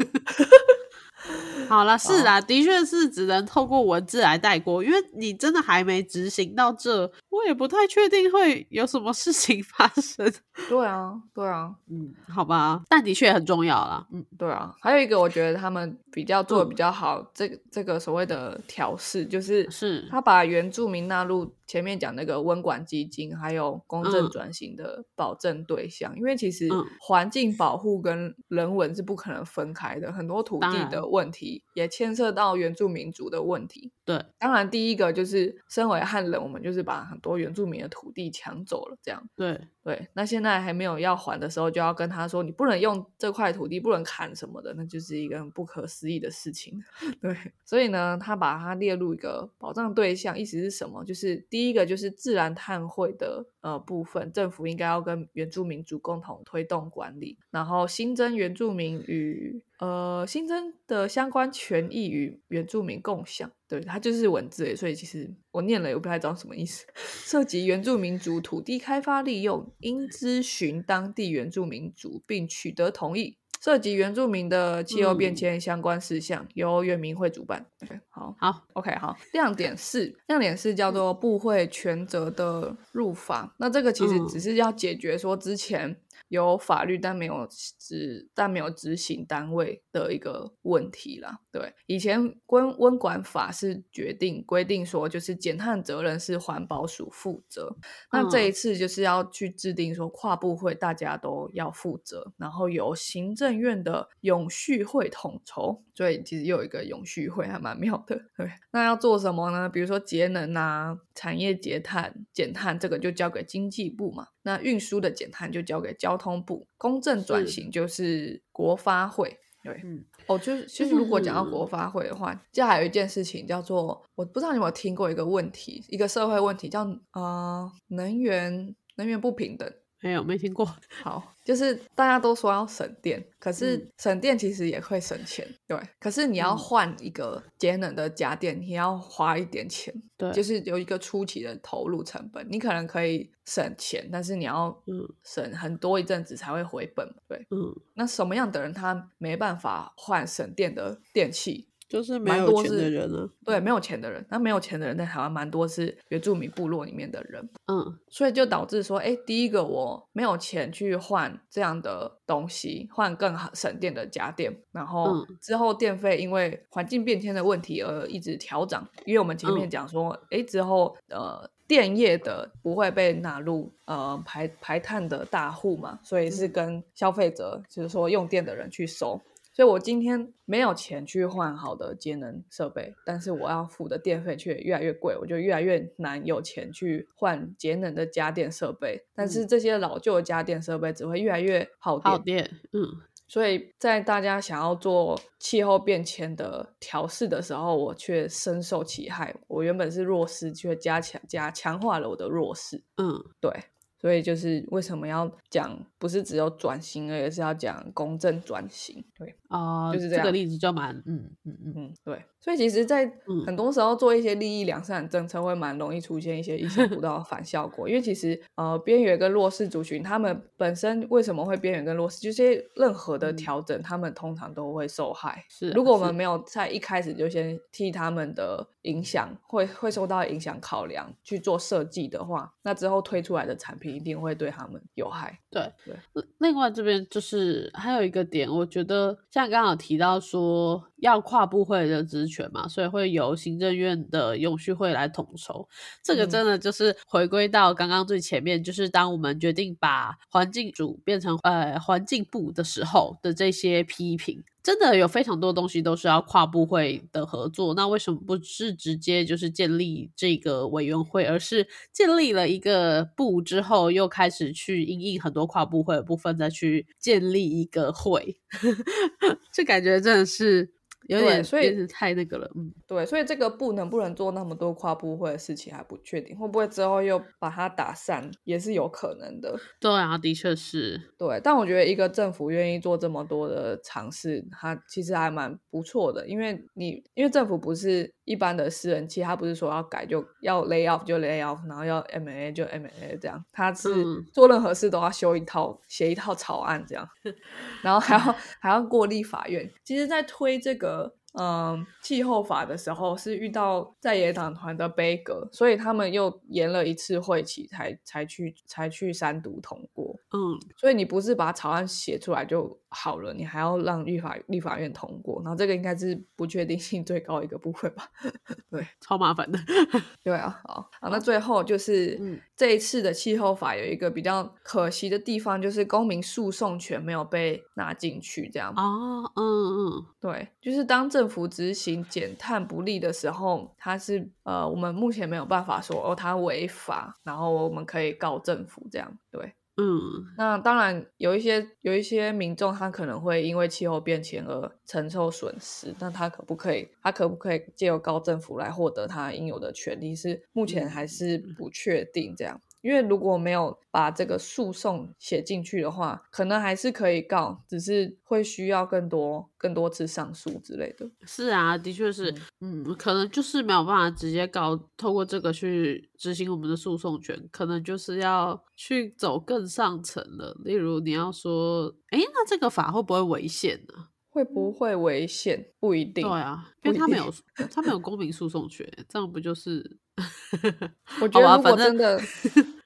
*laughs* 好了，是啊，的确是只能透过文字来带过，因为你真的还没执行到这，我也不太确定会有什么事情发生。对啊，对啊，嗯，好吧，但的确很重要啦。嗯，对啊。还有一个，我觉得他们比较做的比嗯较好，这个这个所谓的调试，就是是他把原住民纳入前面讲那个温管基金，还有公正嗯转型的保证对象。因为其实嗯环境保护跟人文是不可能分开的，很多土地的问题也牵涉到原住民族的问题。对，当然，第一个就是身为汉人，我们就是把很多原住民的土地抢走了，这样。对，对，那现在还没有要还的时候，就要跟他说，你不能用这块土地，不能砍什么的，那就是一个很不可思议的事情。*laughs* 对，所以呢，他把它列入一个保障对象，意思是什么？就是第一个就是自然碳汇的呃部分，政府应该要跟原住民族共同推动管理，然后新增原住民与呃新增的相关权益与原住民共享。对，它就是文字诶，所以其实我念了也不太知道什么意思。*laughs* 涉及原住民族土地开发利用，应咨询当地原住民族并取得同意。涉及原住民的气候变嗯迁相关事项，由原民会主办。OK，好好，，OK，好。亮点四，亮点四叫做部会全责的入法。那这个其实嗯只是要解决说之前有法律但没有执但没有执行单位的一个问题啦。对，以前温温管法是决定规定说，就是减碳责任是环保署负责。那这一嗯次就是要去制定说跨部会大家都要负责，然后由行政院的永续会统筹。所以其实又有一个永续会，还蛮妙的。对，那要做什么呢？比如说节能啊、产业节碳、减碳，这个就交给经济部嘛。那运输的减碳就交给交通部，公正转型就是国发会。对，嗯，哦，就是其实如果讲到嗯国发会的话，这还有一件事情叫做，我不知道你有没有听过一个问题，一个社会问题叫呃能源能源不平等。没有没听过。*laughs* 好，就是大家都说要省电，可是嗯省电其实也会省钱，对。可是你要嗯换一个节能的家电，你要花一点钱，对，就是有一个初期的投入成本。你可能可以省钱，但是你要嗯省很多一阵子才会回本，对。嗯，那什么样的人他没办法换省电的电器？就是没蛮多有钱的是人啊。对，没有钱的人，那没有钱的人在台湾蛮多是原住民部落里面的人，嗯所以就导致说，哎，第一个我没有钱去换这样的东西，换更好省电的家电，然后嗯之后电费因为环境变迁的问题而一直调涨，因为我们前面嗯讲说，哎、之后呃电业的不会被纳入呃排排碳的大户嘛，所以是跟消费者，就是说用电的人去收。所以我今天没有钱去换好的节能设备，但是我要付的电费却越来越贵，我就越来越难有钱去换节能的家电设备。但是这些老旧的家电设备只会越来越耗电，耗电，嗯所以在大家想要做气候变迁的调试的时候，我却深受其害。我原本是弱势，却加强加强化了我的弱势。嗯对，所以就是为什么要讲，不是只有转型而，是要讲公正转型。对，啊，就是这个例子就蛮嗯嗯嗯嗯，对。所以其实，在嗯很多时候做一些利益两善政策，会蛮容易出现一些意想不到的反效果。因为其实，呃，边缘跟弱势族群，他们本身为什么会边缘跟弱势，就是任何的嗯调整，他们通常都会受害。是啊如果我们没有在一开始就先替他们的影响会会受到影响考量去做设计的话，那之后推出来的产品一定会对他们有害。对对另另外这边就是还有一个点，我觉得像刚刚好提到说要跨部会的职权嘛，所以会由行政院的永续会来统筹。这个嗯真的就是回归到刚刚最前面，就是当我们决定把环境组变成呃环境部的时候的这些批评。真的有非常多东西都是要跨部会的合作，那为什么不是直接就是建立这个委员会，而是建立了一个部之后，又开始去应应很多跨部会的部分，再去建立一个会？*laughs* 这感觉真的是有点，所以太那个了。嗯，对，所以这个不能不能做那么多跨部会的事情还不确定，会不会之后又把它打散，也是有可能的。对啊，的确是，对，但我觉得一个政府愿意做这么多的尝试，它其实还蛮不错的，因为你因为政府不是一般的私人企业，它不是说要改就要 lay off 就 lay off，然后要 M A 就 M A 这样，他是嗯做任何事都要修一套写一套草案这样，*laughs* 然后还要 *laughs* 还要过立法院。其实，在推这个。嗯，气候法的时候是遇到在野党团的杯葛，所以他们又延了一次会期才才去才去三读通过。嗯，所以你不是把草案写出来就好了，你还要让立法立法院通过，然后这个应该是不确定性最高一个部分吧？*laughs* 对超麻烦的。*laughs* 对啊，好，好，那最后就是、嗯这一次的气候法有一个比较可惜的地方，就是公民诉讼权没有被纳进去，这样。哦，嗯嗯，对，就是当政府执行减碳不利的时候，它是呃，我们目前没有办法说哦，它违法，然后我们可以告政府这样。对，嗯，那当然有一些有一些民众他可能会因为气候变迁而承受损失，那他可不可以他可不可以借由高政府来获得他应有的权利？是目前还是不确定这样。因为如果没有把这个诉讼写进去的话，可能还是可以告，只是会需要更多更多次上诉之类的。是啊，的确是，嗯，可能就是没有办法直接告，透过这个去执行我们的诉讼权，可能就是要去走更上层了。例如，你要说，哎，那这个法会不会违宪呢？会不会违宪？不一定。对啊，因为他没有他没有公民诉讼权，这样不就是？*laughs* 我觉得如果真的，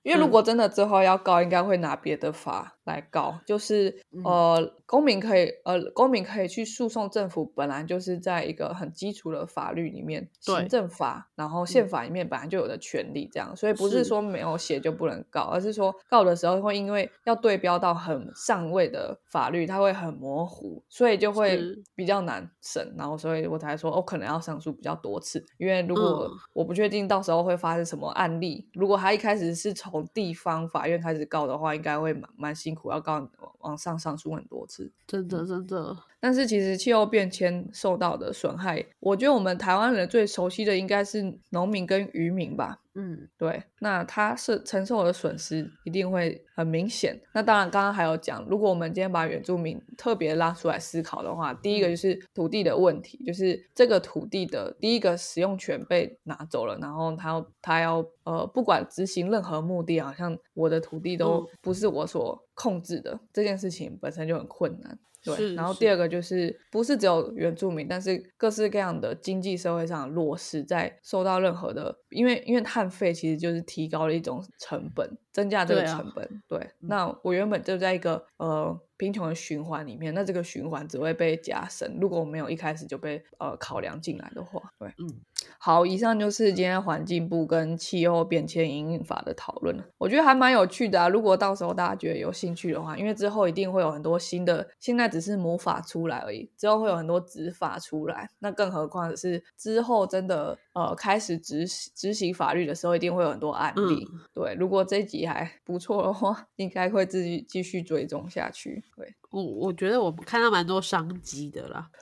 因为如嗯。果真的之后要告，应该会拿别的法来告，就是嗯。呃，公民可以呃，公民可以去诉讼政府，本来就是在一个很基础的法律里面，行政法，然后宪法里面本来就有的权利，这样，所以不是是。说没有写就不能告，而是说告的时候会因为要对标到很上位的法律，它会很模糊，所以就会比较难审，然后所以我才说哦，可能要上诉比较多次，因为如果嗯。我不确定到时候会发生什么案例，如果他一开始是从地方法院开始告的话，应该会蛮蛮辛苦，要告往上上诉很多次。真的真的，但是其实气候变迁受到的损害，我觉得我们台湾人最熟悉的应该是农民跟渔民吧。嗯对，那他是承受的损失一定会很明显。那当然，刚刚还有讲，如果我们今天把原住民特别拉出来思考的话，第一个就是土地的问题，就是这个土地的第一个使用权被拿走了，然后他要他要呃，不管执行任何目的，好像我的土地都嗯不是我所控制的，这件事情本身就很困难。对，然后第二个就是不是只有原住民，但是各式各样的经济社会上的弱势，在受到任何的，因为因为碳费其实就是提高了一种成本，增加这个对啊成本。对，那我原本就在一个呃贫穷的循环里面，那这个循环只会被加深。如果我没有一开始就被呃考量进来的话，对，嗯，好，以上就是今天环境部跟气候变迁引领法的讨论了，我觉得还蛮有趣的啊。如果到时候大家觉得有兴趣的话，因为之后一定会有很多新的，现在只是魔法出来而已，之后会有很多执法出来，那更何况是之后真的呃开始执行执行法律的时候，一定会有很多案例。对，如果这集还不错的话，应该会自己继续追踪下去。对，我我觉得我们看到蛮多商机的啦。*laughs*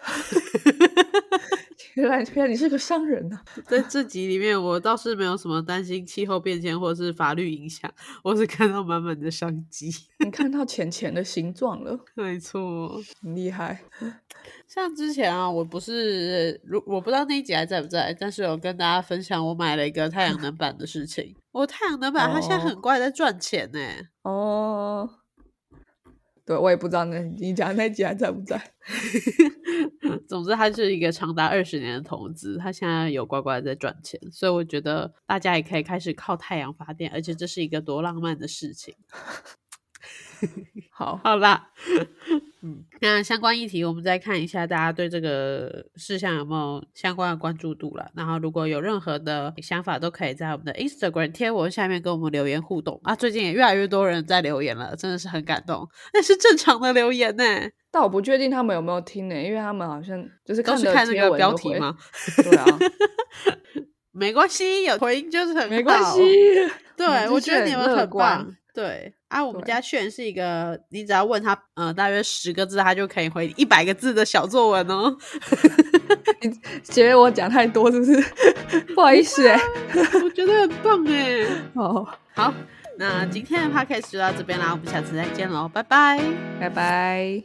原来原来你是个商人啊！在这集里面，我倒是没有什么担心气候变迁或者是法律影响，我是看到满满的商机。你看 *laughs* 到钱钱的形状了，没错，很厉害。*laughs* 像之前啊，我不是，如我不知道那一集还在不在，但是有跟大家分享我买了一个太阳能板的事情。我太阳能板它现在很哦快在赚钱呢、哦，对我也不知道那你讲那集还在不在？*laughs* 总之，它是一个长达二十年的投资，它现在有乖乖在赚钱，所以我觉得大家也可以开始靠太阳发电，而且这是一个多浪漫的事情。*laughs* 好，*laughs* 好啦，嗯，那相关议题我们再看一下，大家对这个事项有没有相关的关注度了。然后，如果有任何的想法，都可以在我们的 Instagram 贴文下面跟我们留言互动啊。最近也越来越多人在留言了，真的是很感动。那是正常的留言呢，但我不确定他们有没有听呢，因为他们好像就是刚看那个？标题吗？对啊，*laughs* 没关系，有回应就是很没关好系。对，*laughs* 我觉得你们很棒。对啊，我们对家炫是一个，你只要问他，呃，大约十个字，他就可以回一百个字的小作文哦。*laughs* 觉得我讲太多是不是？*laughs* 不好意思哎。*laughs* 我觉得很棒哎。好，好，那今天的 podcast 就到这边啦，我们下次再见喽，拜拜。拜拜。